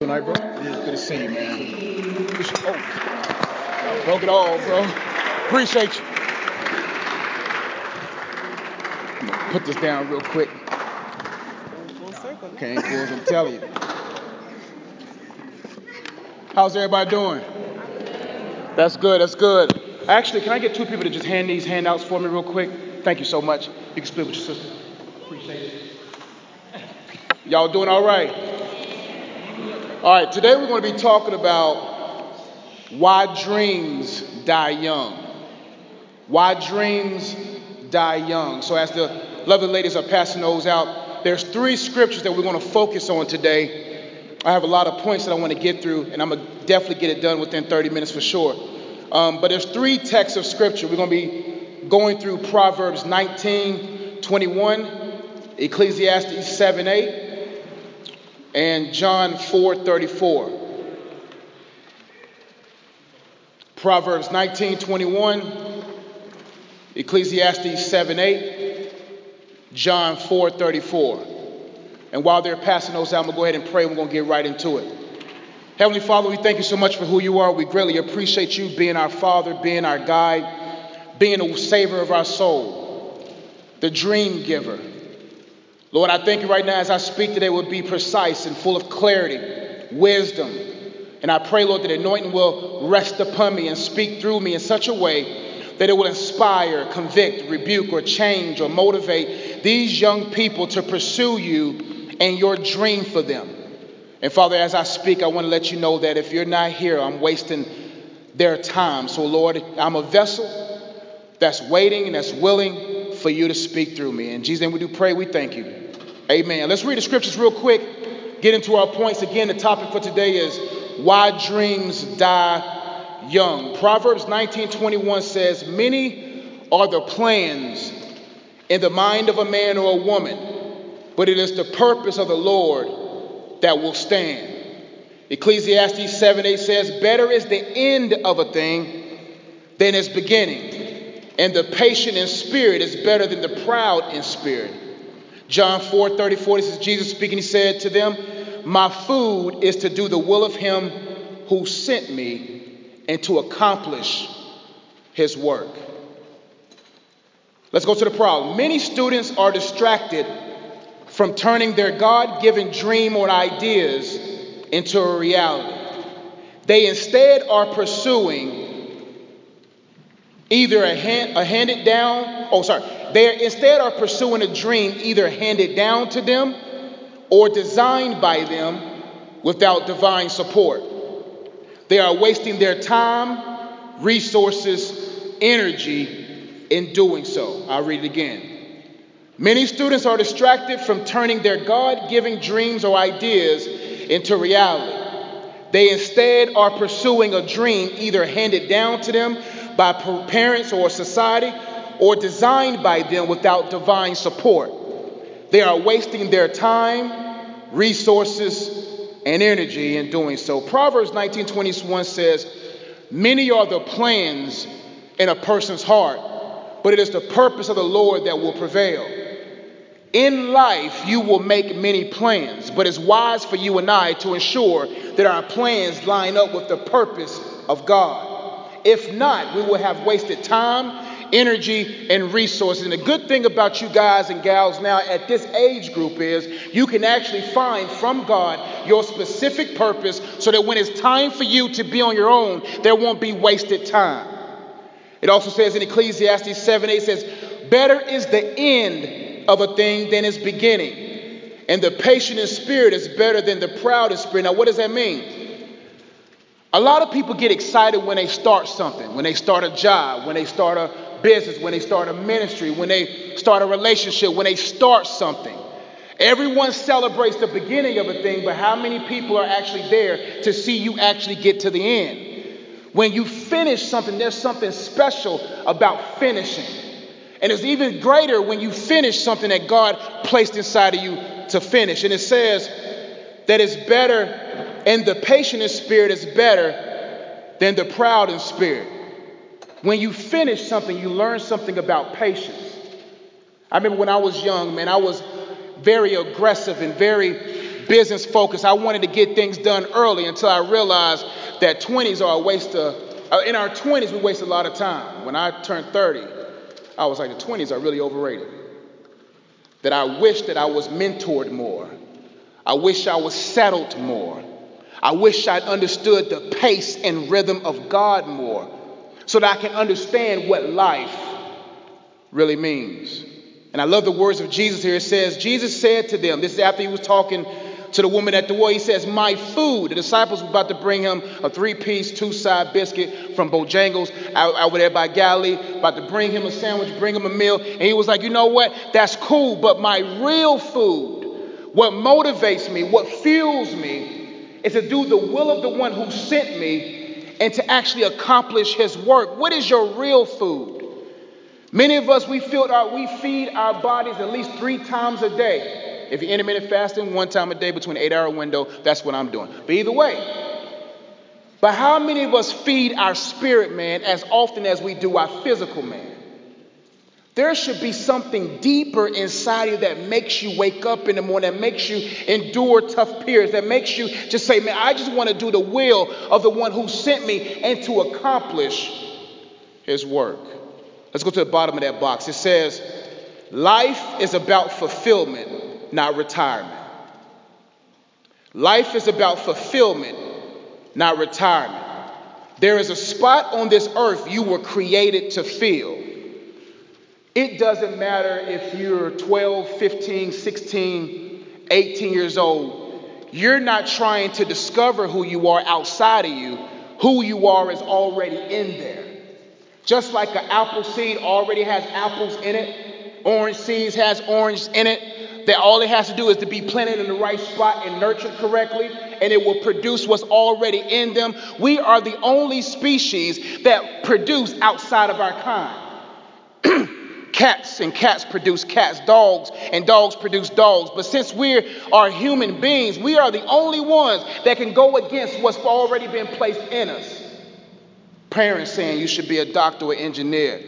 Tonight, bro? Yeah, good to see you, man. Oh, broke it all, bro. Appreciate you. Put this down real quick. Can't close, I'm telling you. How's everybody doing? That's good, that's good. Actually, can I get two people to just hand these handouts for me real quick? Thank you so much. You can split with your sister. Appreciate it. Y'all doing all right? All right, today we're going to be talking about why dreams die young. Why dreams die young. So, as the lovely ladies are passing those out, there's three scriptures that we're going to focus on today. I have a lot of points that I want to get through, and I'm going to definitely get it done within 30 minutes for sure. Um, but there's three texts of scripture. We're going to be going through Proverbs 19, 21, Ecclesiastes 7, 8, and John 4:34. Proverbs 19:21, Ecclesiastes 7:8, John 4:34. And while they're passing those out, I'm gonna go ahead and pray. We're gonna get right into it. Heavenly Father, we thank you so much for who you are. We greatly appreciate you being our Father, being our guide, being a savior of our soul, the dream giver, Lord, I thank you right now as I speak today will be precise and full of clarity, wisdom. And I pray, Lord, that anointing will rest upon me and speak through me in such a way that it will inspire, convict, rebuke, or change or motivate these young people to pursue you and your dream for them. And Father, as I speak, I want to let you know that if you're not here, I'm wasting their time. So, Lord, I'm a vessel that's waiting and that's willing for you to speak through me. In Jesus' name we do pray, we thank you. Amen. Let's read the scriptures real quick, get into our points. Again, the topic for today is why dreams die young. Proverbs 19:21 says, "Many are the plans in the mind of a man or a woman, but it is the purpose of the Lord that will stand." Ecclesiastes 7:8 says, "Better is the end of a thing than its beginning, and the patient in spirit is better than the proud in spirit." John 4 34, this is Jesus speaking. He said to them, My food is to do the will of him who sent me and to accomplish his work. Let's go to the problem. Many students are distracted from turning their God given dream or ideas into a reality. They instead are pursuing either a, hand, a handed down, oh, sorry, they instead are pursuing a dream either handed down to them or designed by them without divine support. They are wasting their time, resources, energy in doing so. I'll read it again. Many students are distracted from turning their God given dreams or ideas into reality. They instead are pursuing a dream either handed down to them by parents or society or designed by them without divine support. They are wasting their time, resources, and energy in doing so. Proverbs 19:21 says, "Many are the plans in a person's heart, but it is the purpose of the Lord that will prevail." In life, you will make many plans, but it's wise for you and I to ensure that our plans line up with the purpose of God. If not, we will have wasted time energy, and resources. And the good thing about you guys and gals now at this age group is you can actually find from God your specific purpose so that when it's time for you to be on your own, there won't be wasted time. It also says in Ecclesiastes 7 8 says, Better is the end of a thing than its beginning. And the patient in spirit is better than the proud in spirit. Now, what does that mean? A lot of people get excited when they start something, when they start a job, when they start a business, when they start a ministry, when they start a relationship, when they start something. Everyone celebrates the beginning of a thing, but how many people are actually there to see you actually get to the end? When you finish something, there's something special about finishing. And it's even greater when you finish something that God placed inside of you to finish. And it says that it's better, and the patient in spirit is better than the proud in spirit. When you finish something, you learn something about patience. I remember when I was young, man, I was very aggressive and very business focused. I wanted to get things done early until I realized that 20s are a waste of, uh, in our 20s, we waste a lot of time. When I turned 30, I was like, the 20s are really overrated. That I wish that I was mentored more. I wish I was settled more. I wish I'd understood the pace and rhythm of God more so that I can understand what life really means. And I love the words of Jesus here. It says, Jesus said to them, this is after he was talking to the woman at the well. He says, My food. The disciples were about to bring him a three piece, two side biscuit from Bojangles out, over there by Galilee, about to bring him a sandwich, bring him a meal. And he was like, You know what? That's cool, but my real food, what motivates me, what fuels me, is to do the will of the one who sent me and to actually accomplish his work. What is your real food? Many of us, we, our, we feed our bodies at least three times a day. If you're intermittent fasting, one time a day between an eight hour window, that's what I'm doing. But either way, but how many of us feed our spirit man as often as we do our physical man? There should be something deeper inside you that makes you wake up in the morning, that makes you endure tough periods, that makes you just say, Man, I just want to do the will of the one who sent me and to accomplish his work. Let's go to the bottom of that box. It says, Life is about fulfillment, not retirement. Life is about fulfillment, not retirement. There is a spot on this earth you were created to fill. It doesn't matter if you're 12, 15, 16, 18 years old. You're not trying to discover who you are outside of you. Who you are is already in there. Just like an apple seed already has apples in it, orange seeds has orange in it, that all it has to do is to be planted in the right spot and nurtured correctly, and it will produce what's already in them. We are the only species that produce outside of our kind. cats and cats produce cats, dogs and dogs produce dogs. But since we are human beings, we are the only ones that can go against what's already been placed in us. Parents saying you should be a doctor or engineer.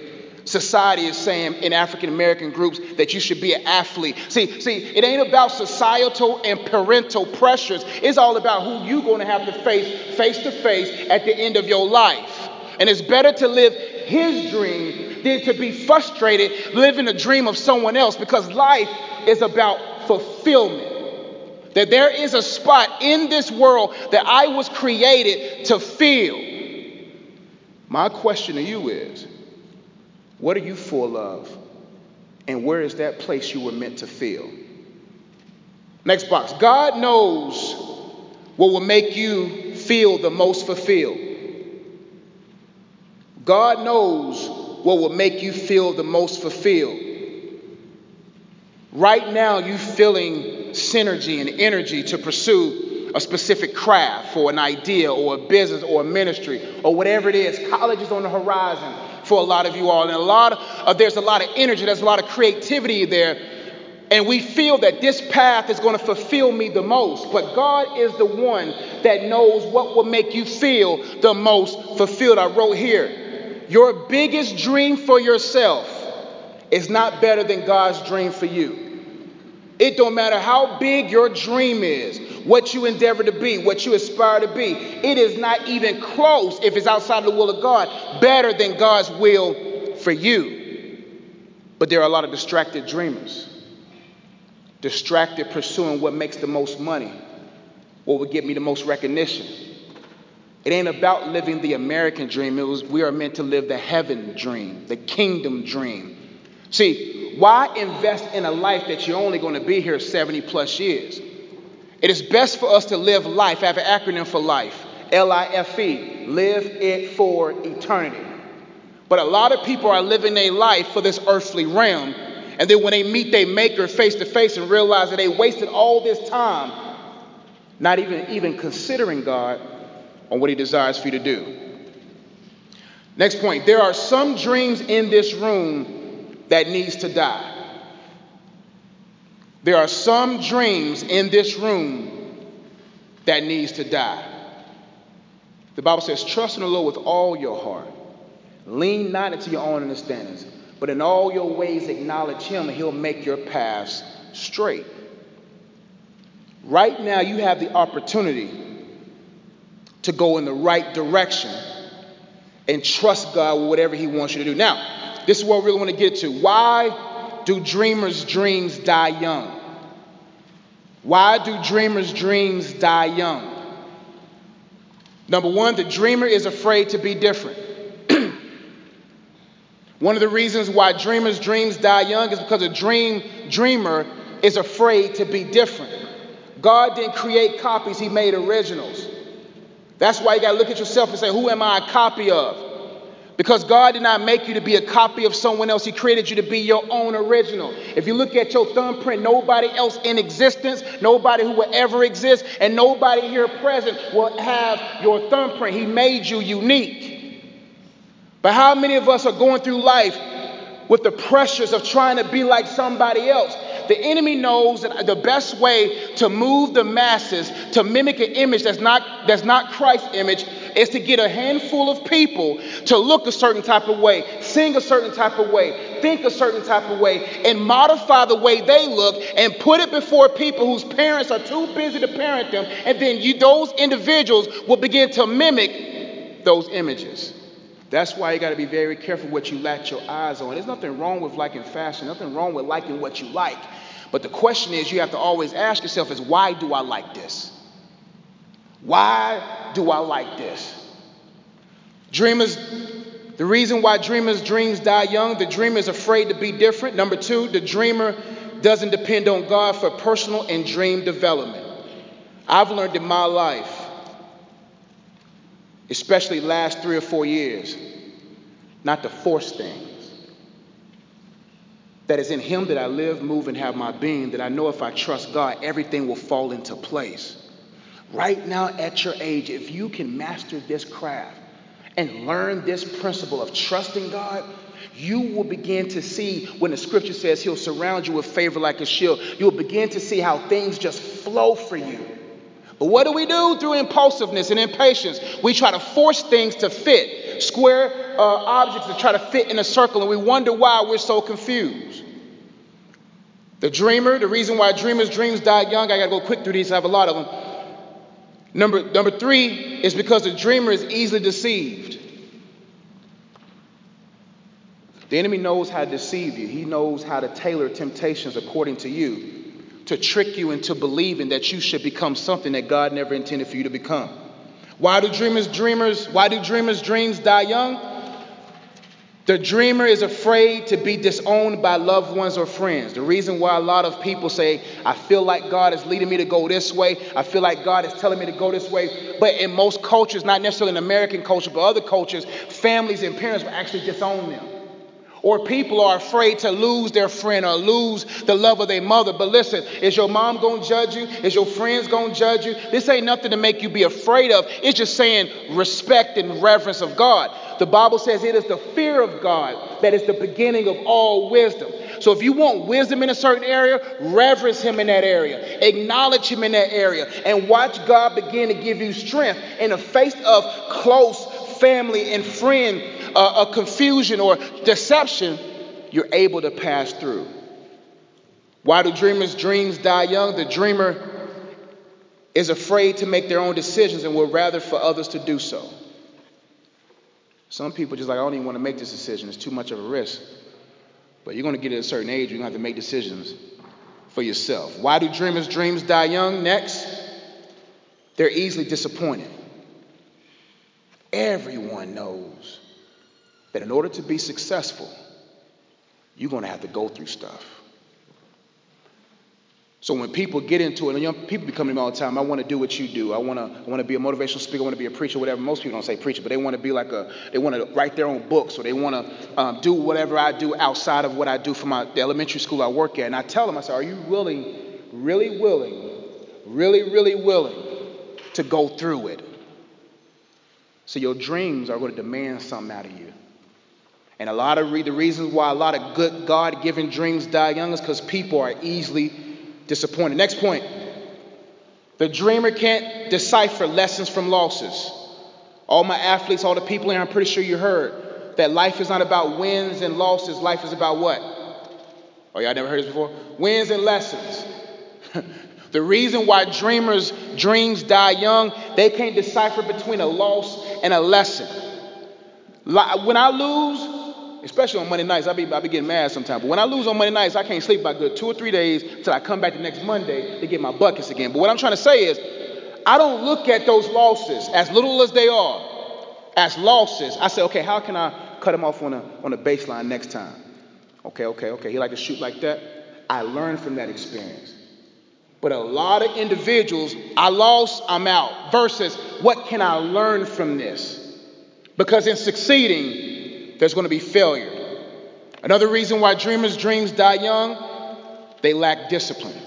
Society is saying in African American groups that you should be an athlete. See, see, it ain't about societal and parental pressures. It's all about who you're going to have to face face to face at the end of your life. And it's better to live his dream than to be frustrated living a dream of someone else because life is about fulfillment. That there is a spot in this world that I was created to fill. My question to you is what are you full of? And where is that place you were meant to fill? Next box. God knows what will make you feel the most fulfilled. God knows what will make you feel the most fulfilled. Right now, you're feeling synergy and energy to pursue a specific craft for an idea or a business or a ministry or whatever it is. College is on the horizon for a lot of you all, and a lot of, uh, there's a lot of energy, there's a lot of creativity there. And we feel that this path is going to fulfill me the most. But God is the one that knows what will make you feel the most fulfilled. I wrote here your biggest dream for yourself is not better than God's dream for you. It don't matter how big your dream is, what you endeavor to be, what you aspire to be. It is not even close, if it's outside the will of God, better than God's will for you. But there are a lot of distracted dreamers, distracted pursuing what makes the most money, what would get me the most recognition. It ain't about living the American dream. It was we are meant to live the heaven dream, the kingdom dream. See, why invest in a life that you're only going to be here 70 plus years? It is best for us to live life. I have an acronym for life L I F E, live it for eternity. But a lot of people are living their life for this earthly realm. And then when they meet their maker face to face and realize that they wasted all this time not even, even considering God on what He desires for you to do. Next point there are some dreams in this room that needs to die. There are some dreams in this room that needs to die. The Bible says, trust in the Lord with all your heart. Lean not into your own understandings, but in all your ways acknowledge him and he'll make your paths straight. Right now, you have the opportunity to go in the right direction and trust God with whatever He wants you to do. Now, this is what we really want to get to. Why do dreamers' dreams die young? Why do dreamers' dreams die young? Number one, the dreamer is afraid to be different. one of the reasons why dreamers' dreams die young is because a dream dreamer is afraid to be different. God didn't create copies, He made originals. That's why you got to look at yourself and say, Who am I a copy of? Because God did not make you to be a copy of someone else. He created you to be your own original. If you look at your thumbprint, nobody else in existence, nobody who will ever exist, and nobody here present will have your thumbprint. He made you unique. But how many of us are going through life with the pressures of trying to be like somebody else? The enemy knows that the best way to move the masses to mimic an image that's not, that's not Christ's image is to get a handful of people to look a certain type of way, sing a certain type of way, think a certain type of way, and modify the way they look and put it before people whose parents are too busy to parent them. And then you, those individuals will begin to mimic those images. That's why you got to be very careful what you latch your eyes on. There's nothing wrong with liking fashion, nothing wrong with liking what you like. But the question is, you have to always ask yourself is why do I like this? Why do I like this? Dreamers, the reason why dreamers' dreams die young, the dreamer is afraid to be different. Number two, the dreamer doesn't depend on God for personal and dream development. I've learned in my life, especially last three or four years, not to force things that is in Him that I live, move, and have my being, that I know if I trust God, everything will fall into place. Right now, at your age, if you can master this craft and learn this principle of trusting God, you will begin to see when the scripture says He'll surround you with favor like a shield, you'll begin to see how things just flow for you. But what do we do through impulsiveness and impatience? We try to force things to fit, square Uh, objects to try to fit in a circle, and we wonder why we're so confused. The dreamer, the reason why dreamers' dreams die young, I gotta go quick through these, I have a lot of them. Number, number three is because the dreamer is easily deceived. The enemy knows how to deceive you, he knows how to tailor temptations according to you to trick you into believing that you should become something that God never intended for you to become. Why do dreamers dreamers why do dreamers dreams die young? The dreamer is afraid to be disowned by loved ones or friends. The reason why a lot of people say, I feel like God is leading me to go this way, I feel like God is telling me to go this way. But in most cultures, not necessarily in American culture, but other cultures, families and parents will actually disown them. Or people are afraid to lose their friend or lose the love of their mother. But listen, is your mom going to judge you? Is your friends going to judge you? This ain't nothing to make you be afraid of. It's just saying respect and reverence of God. The Bible says it is the fear of God that is the beginning of all wisdom. So if you want wisdom in a certain area, reverence Him in that area, acknowledge Him in that area, and watch God begin to give you strength in the face of close family and friend uh, a confusion or deception, you're able to pass through. Why do dreamers' dreams die young? The dreamer is afraid to make their own decisions and would rather for others to do so. Some people just like, I don't even want to make this decision. It's too much of a risk. But you're going to get at a certain age, you're going to have to make decisions for yourself. Why do dreamers' dreams die young? Next, they're easily disappointed. Everyone knows that in order to be successful, you're going to have to go through stuff. So when people get into it, and young people be coming to me all the time, I want to do what you do. I want to, I want to be a motivational speaker. I want to be a preacher, whatever. Most people don't say preacher, but they want to be like a, they want to write their own books, or they want to um, do whatever I do outside of what I do for my the elementary school I work at. And I tell them, I say, are you willing, really willing, really, really willing to go through it? So your dreams are going to demand something out of you. And a lot of re- the reasons why a lot of good God given dreams die young is because people are easily disappointed. Next point the dreamer can't decipher lessons from losses. All my athletes, all the people here, I'm pretty sure you heard that life is not about wins and losses. Life is about what? Oh, y'all never heard this before? Wins and lessons. The reason why dreamers' dreams die young, they can't decipher between a loss and a lesson. When I lose, especially on Monday nights, I be, I be getting mad sometimes, but when I lose on Monday nights, I can't sleep about good two or three days until I come back the next Monday to get my buckets again. But what I'm trying to say is, I don't look at those losses, as little as they are, as losses. I say, okay, how can I cut them off on a, on a baseline next time? Okay, okay, okay. He like to shoot like that. I learned from that experience. But a lot of individuals, I lost, I'm out, versus what can I learn from this? Because in succeeding, there's going to be failure. Another reason why dreamers' dreams die young, they lack discipline.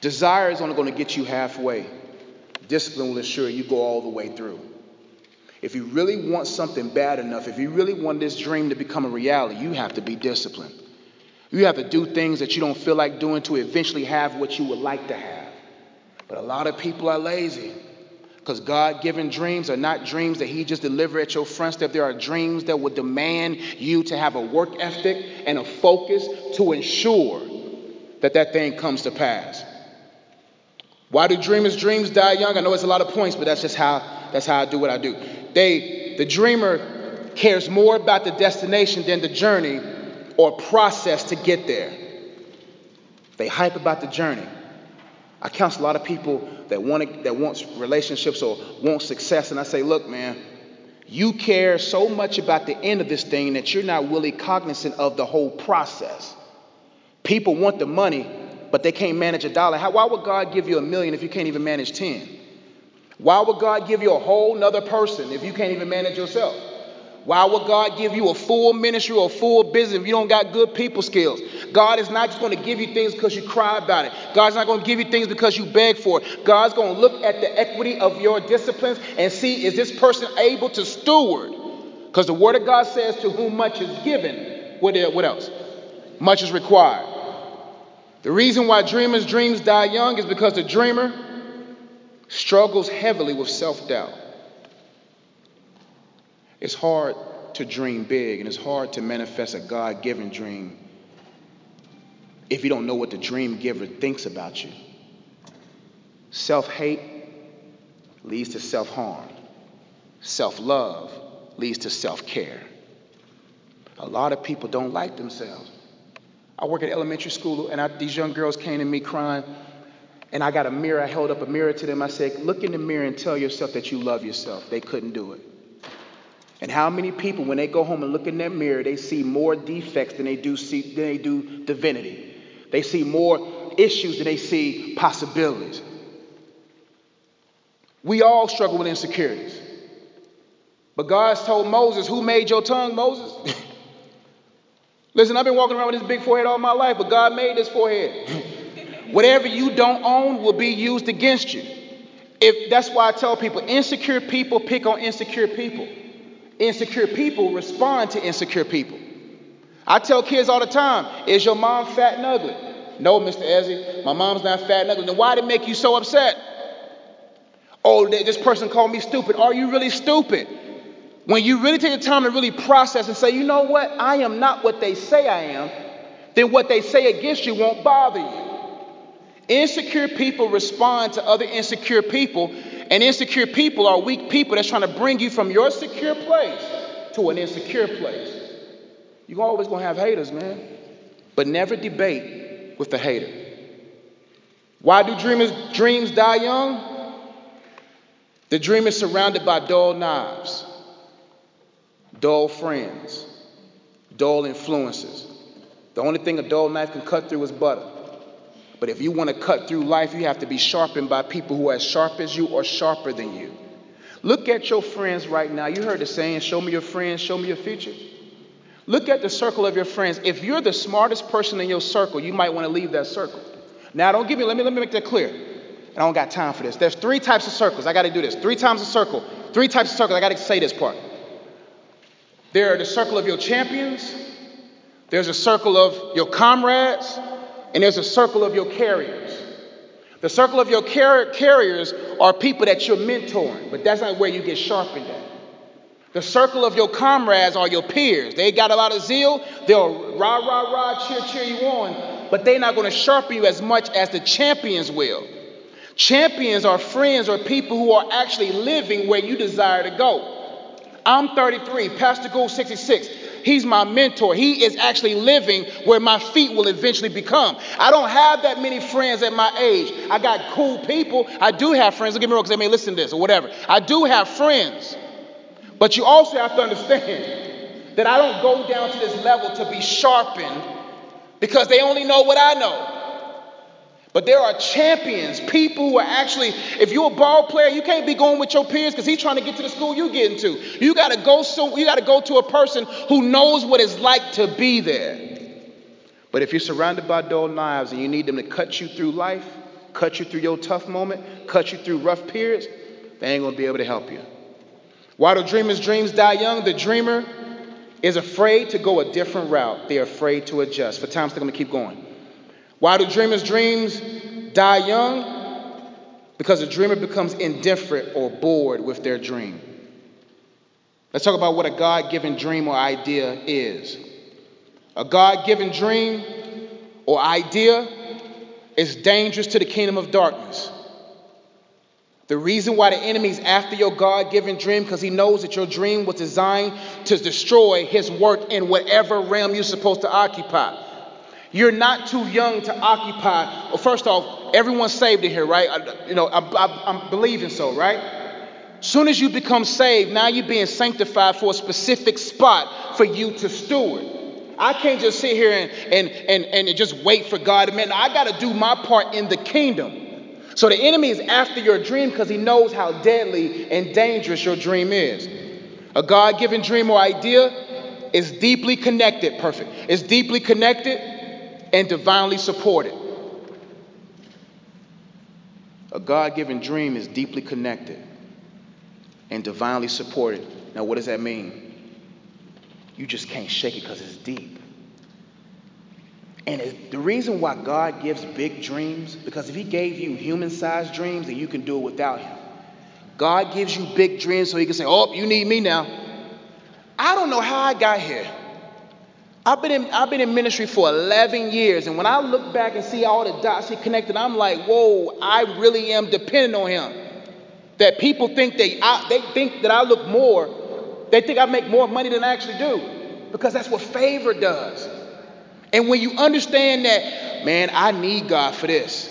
Desire is only going to get you halfway. Discipline will ensure you go all the way through. If you really want something bad enough, if you really want this dream to become a reality, you have to be disciplined. You have to do things that you don't feel like doing to eventually have what you would like to have. But a lot of people are lazy because God given dreams are not dreams that He just delivered at your front step. There are dreams that will demand you to have a work ethic and a focus to ensure that that thing comes to pass. Why do dreamers' dreams die young? I know it's a lot of points, but that's just how that's how I do what I do. They the dreamer cares more about the destination than the journey or process to get there. They hype about the journey. I counsel a lot of people that want that wants relationships or want success, and I say, look, man, you care so much about the end of this thing that you're not really cognizant of the whole process. People want the money, but they can't manage a dollar. How, why would God give you a million if you can't even manage 10? Why would God give you a whole nother person if you can't even manage yourself? Why would God give you a full ministry or a full business if you don't got good people skills? God is not just going to give you things because you cry about it. God's not going to give you things because you beg for it. God's going to look at the equity of your disciplines and see is this person able to steward? Because the Word of God says, to whom much is given, what, what else? Much is required. The reason why dreamers' dreams die young is because the dreamer struggles heavily with self doubt. It's hard to dream big and it's hard to manifest a God given dream if you don't know what the dream giver thinks about you. Self hate leads to self harm, self love leads to self care. A lot of people don't like themselves. I work at elementary school, and I, these young girls came to me crying, and I got a mirror. I held up a mirror to them. I said, Look in the mirror and tell yourself that you love yourself. They couldn't do it. And how many people, when they go home and look in that mirror, they see more defects than they do see than they do divinity. They see more issues than they see possibilities. We all struggle with insecurities. But God's told Moses, Who made your tongue, Moses? Listen, I've been walking around with this big forehead all my life, but God made this forehead. Whatever you don't own will be used against you. If that's why I tell people, insecure people pick on insecure people. Insecure people respond to insecure people. I tell kids all the time, is your mom fat and ugly? No, Mr. Ezzy, my mom's not fat and ugly. Then why did it make you so upset? Oh, this person called me stupid. Are you really stupid? When you really take the time to really process and say, you know what, I am not what they say I am, then what they say against you won't bother you. Insecure people respond to other insecure people and insecure people are weak people that's trying to bring you from your secure place to an insecure place. You're always going to have haters, man. But never debate with the hater. Why do dreamers dreams die young? The dream is surrounded by dull knives, dull friends, dull influences. The only thing a dull knife can cut through is butter. But if you want to cut through life, you have to be sharpened by people who are as sharp as you or sharper than you. Look at your friends right now. You heard the saying, show me your friends, show me your future. Look at the circle of your friends. If you're the smartest person in your circle, you might want to leave that circle. Now, don't give me, let me, let me make that clear. I don't got time for this. There's three types of circles. I got to do this. Three times a circle. Three types of circles. I got to say this part. There are the circle of your champions. There's a circle of your comrades and there's a circle of your carriers. The circle of your car- carriers are people that you're mentoring, but that's not where you get sharpened at. The circle of your comrades are your peers. They got a lot of zeal. They'll rah, rah, rah, cheer, cheer you on. but they're not going to sharpen you as much as the champions will. Champions are friends or people who are actually living where you desire to go. I'm 33, Pastor Gould 66. He's my mentor. He is actually living where my feet will eventually become. I don't have that many friends at my age. I got cool people. I do have friends. Don't get me wrong, because they may listen to this or whatever. I do have friends. But you also have to understand that I don't go down to this level to be sharpened because they only know what I know. But there are champions, people who are actually, if you're a ball player, you can't be going with your peers because he's trying to get to the school you get into. You gotta go so you gotta go to a person who knows what it's like to be there. But if you're surrounded by dull knives and you need them to cut you through life, cut you through your tough moment, cut you through rough periods, they ain't gonna be able to help you. Why do dreamers' dreams die young? The dreamer is afraid to go a different route. They're afraid to adjust. For time's sake, I'm gonna keep going. Why do dreamers' dreams die young? Because a dreamer becomes indifferent or bored with their dream. Let's talk about what a God given dream or idea is. A God given dream or idea is dangerous to the kingdom of darkness. The reason why the enemy's after your God given dream, because he knows that your dream was designed to destroy his work in whatever realm you're supposed to occupy. You're not too young to occupy. Well, first off, everyone's saved in here, right? I, you know, I, I, I'm believing so, right? Soon as you become saved, now you're being sanctified for a specific spot for you to steward. I can't just sit here and, and, and, and just wait for God. Man, I got to do my part in the kingdom. So the enemy is after your dream because he knows how deadly and dangerous your dream is. A God given dream or idea is deeply connected, perfect. It's deeply connected and divinely supported. A God given dream is deeply connected and divinely supported. Now, what does that mean? You just can't shake it because it's deep. And the reason why God gives big dreams, because if He gave you human sized dreams, then you can do it without Him. God gives you big dreams so He can say, Oh, you need me now. I don't know how I got here. I've been, in, I've been in ministry for 11 years, and when I look back and see all the dots he connected, I'm like, whoa, I really am dependent on him. That people think they, I, they think that I look more, they think I make more money than I actually do, because that's what favor does. And when you understand that, man, I need God for this.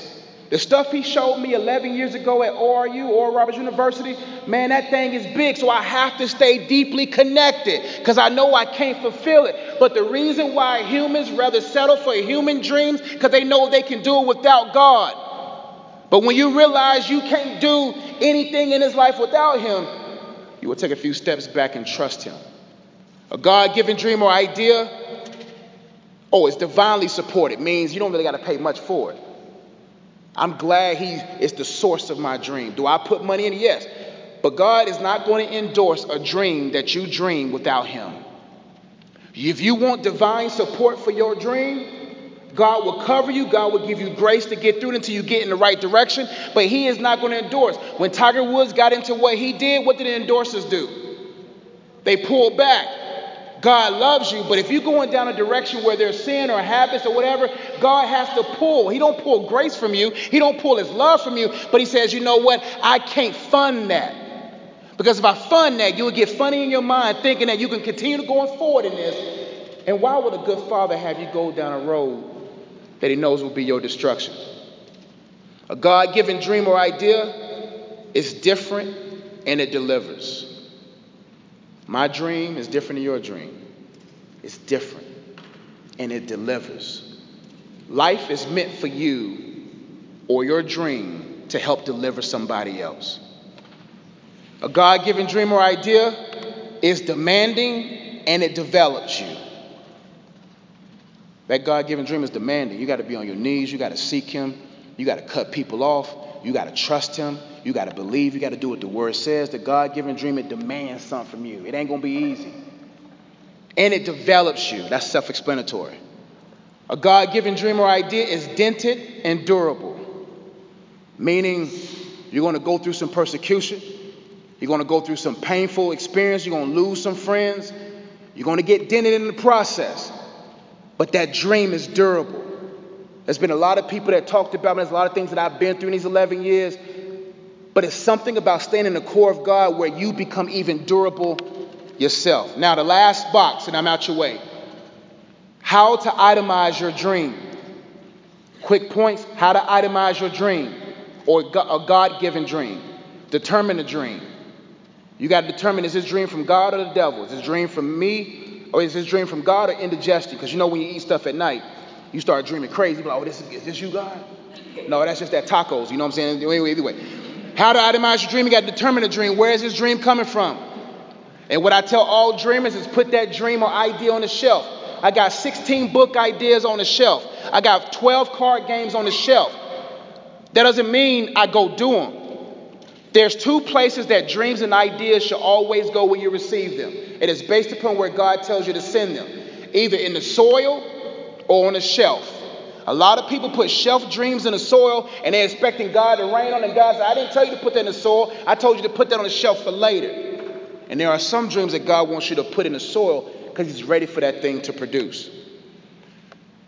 The stuff he showed me 11 years ago at ORU, Oral Roberts University, man, that thing is big. So I have to stay deeply connected because I know I can't fulfill it. But the reason why humans rather settle for human dreams because they know they can do it without God. But when you realize you can't do anything in this life without Him, you will take a few steps back and trust Him. A God given dream or idea, oh, it's divinely supported, means you don't really got to pay much for it. I'm glad He is the source of my dream. Do I put money in? Yes. But God is not going to endorse a dream that you dream without Him. If you want divine support for your dream, God will cover you. God will give you grace to get through it until you get in the right direction. But He is not going to endorse. When Tiger Woods got into what he did, what did the endorsers do? They pulled back. God loves you, but if you're going down a direction where there's sin or habits or whatever, God has to pull. He don't pull grace from you. He don't pull his love from you, but he says, "You know what? I can't fund that." Because if I fund that, you will get funny in your mind thinking that you can continue going forward in this. And why would a good father have you go down a road that he knows will be your destruction? A God given dream or idea is different and it delivers. My dream is different than your dream. It's different and it delivers. Life is meant for you or your dream to help deliver somebody else. A God given dream or idea is demanding and it develops you. That God given dream is demanding. You got to be on your knees, you got to seek Him, you got to cut people off, you got to trust Him, you got to believe. You got to do what the word says. The God given dream, it demands something from you. It ain't going to be easy. And it develops you. That's self explanatory. A God given dream or idea is dented and durable, meaning you're going to go through some persecution. You're going to go through some painful experience. You're going to lose some friends. You're going to get dented in the process. But that dream is durable. There's been a lot of people that talked about me. There's a lot of things that I've been through in these 11 years. But it's something about staying in the core of God where you become even durable yourself. Now, the last box, and I'm out your way. How to itemize your dream. Quick points how to itemize your dream or a God given dream. Determine the dream. You got to determine is this dream from God or the devil? Is this dream from me or is this dream from God or indigestion? Because you know when you eat stuff at night, you start dreaming crazy. Like, oh, this is, is this you, God? No, that's just that tacos. You know what I'm saying? Anyway, either way. How to itemize your dream? You got to determine the dream. Where is this dream coming from? And what I tell all dreamers is put that dream or idea on the shelf. I got 16 book ideas on the shelf. I got 12 card games on the shelf. That doesn't mean I go do them. There's two places that dreams and ideas should always go when you receive them. It is based upon where God tells you to send them, either in the soil or on a shelf. A lot of people put shelf dreams in the soil and they're expecting God to rain on them. God said, I didn't tell you to put that in the soil. I told you to put that on the shelf for later. And there are some dreams that God wants you to put in the soil because He's ready for that thing to produce.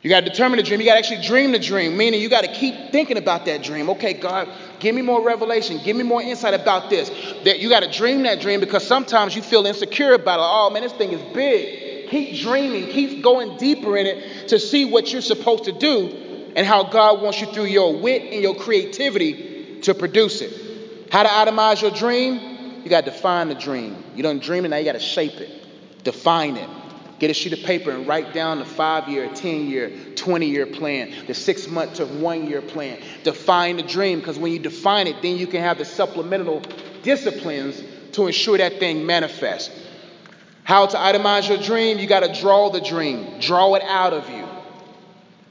You got to determine the dream. You got to actually dream the dream, meaning you got to keep thinking about that dream. Okay, God, give me more revelation. Give me more insight about this. That you got to dream that dream because sometimes you feel insecure about it. Oh man, this thing is big. Keep dreaming, keep going deeper in it to see what you're supposed to do and how God wants you through your wit and your creativity to produce it. How to itemize your dream? You got to define the dream. You don't dream it, now you got to shape it, define it. Get a sheet of paper and write down the five year, 10 year, 20 year plan, the six month to one year plan. Define the dream because when you define it, then you can have the supplemental disciplines to ensure that thing manifests. How to itemize your dream? You got to draw the dream, draw it out of you.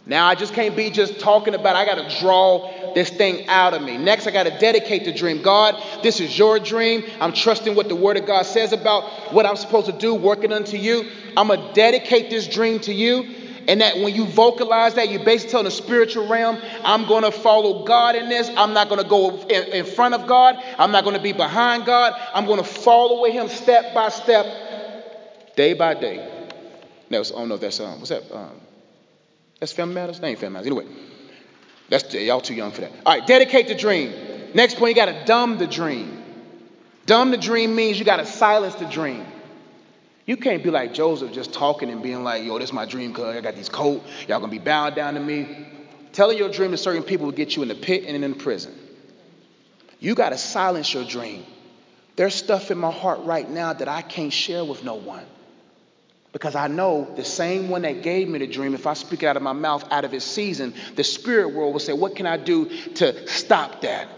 Now, I just can't be just talking about, I got to draw this thing out of me. Next, I got to dedicate the dream. God, this is your dream. I'm trusting what the Word of God says about what I'm supposed to do, working unto you. I'm going to dedicate this dream to you. And that when you vocalize that, you're basically telling the spiritual realm, I'm going to follow God in this. I'm not going to go in, in front of God. I'm not going to be behind God. I'm going to follow with Him step by step day by day. No, I don't know if that's um, what's that? Um, that's Family Matters. That ain't Family Matters. Anyway, that's y'all too young for that. All right, dedicate the dream. Next point, you got to dumb the dream. Dumb the dream means you got to silence the dream. You can't be like Joseph, just talking and being like, "Yo, this is my dream, cuz I got these coat. Y'all gonna be bowing down to me." Telling your dream to certain people will get you in the pit and in prison. You got to silence your dream. There's stuff in my heart right now that I can't share with no one. Because I know the same one that gave me the dream, if I speak it out of my mouth out of his season, the spirit world will say, What can I do to stop that?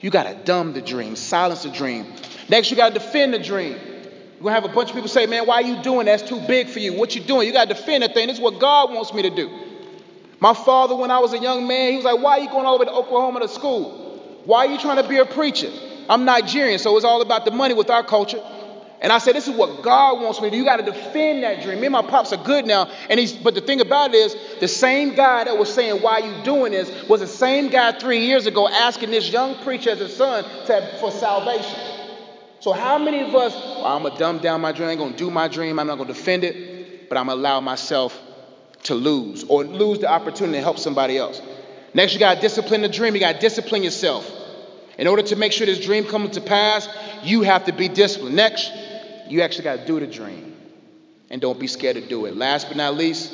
You got to dumb the dream, silence the dream. Next, you got to defend the dream. You're going to have a bunch of people say, Man, why are you doing that? That's too big for you. What you doing? You got to defend that thing. This is what God wants me to do. My father, when I was a young man, he was like, Why are you going all the way to Oklahoma to school? Why are you trying to be a preacher? I'm Nigerian, so it's all about the money with our culture. And I said, this is what God wants me to do. You got to defend that dream. Me and my pops are good now. And he's, but the thing about it is, the same guy that was saying, why you doing this, was the same guy three years ago asking this young preacher as his son to, for salvation. So how many of us, well, I'm going to dumb down my dream, I'm going to do my dream, I'm not going to defend it, but I'm going to allow myself to lose or lose the opportunity to help somebody else. Next, you got to discipline the dream. You got to discipline yourself. In order to make sure this dream comes to pass, you have to be disciplined. Next, you actually got to do the dream. And don't be scared to do it. Last but not least,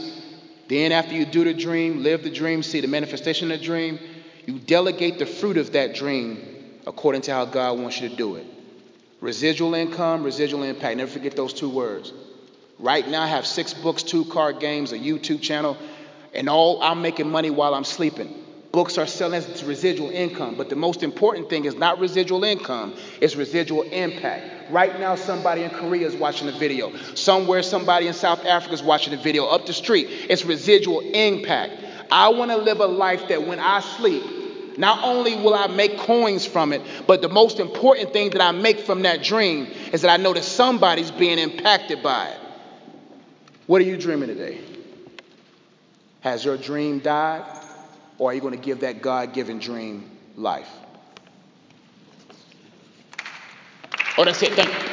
then after you do the dream, live the dream, see the manifestation of the dream, you delegate the fruit of that dream according to how God wants you to do it. Residual income, residual impact. Never forget those two words. Right now, I have six books, two card games, a YouTube channel, and all I'm making money while I'm sleeping. Books are selling as residual income, but the most important thing is not residual income, it's residual impact. Right now, somebody in Korea is watching the video. Somewhere, somebody in South Africa is watching the video. Up the street, it's residual impact. I want to live a life that when I sleep, not only will I make coins from it, but the most important thing that I make from that dream is that I know that somebody's being impacted by it. What are you dreaming today? Has your dream died? Or are you going to give that God given dream life? Oh, that's it. Thank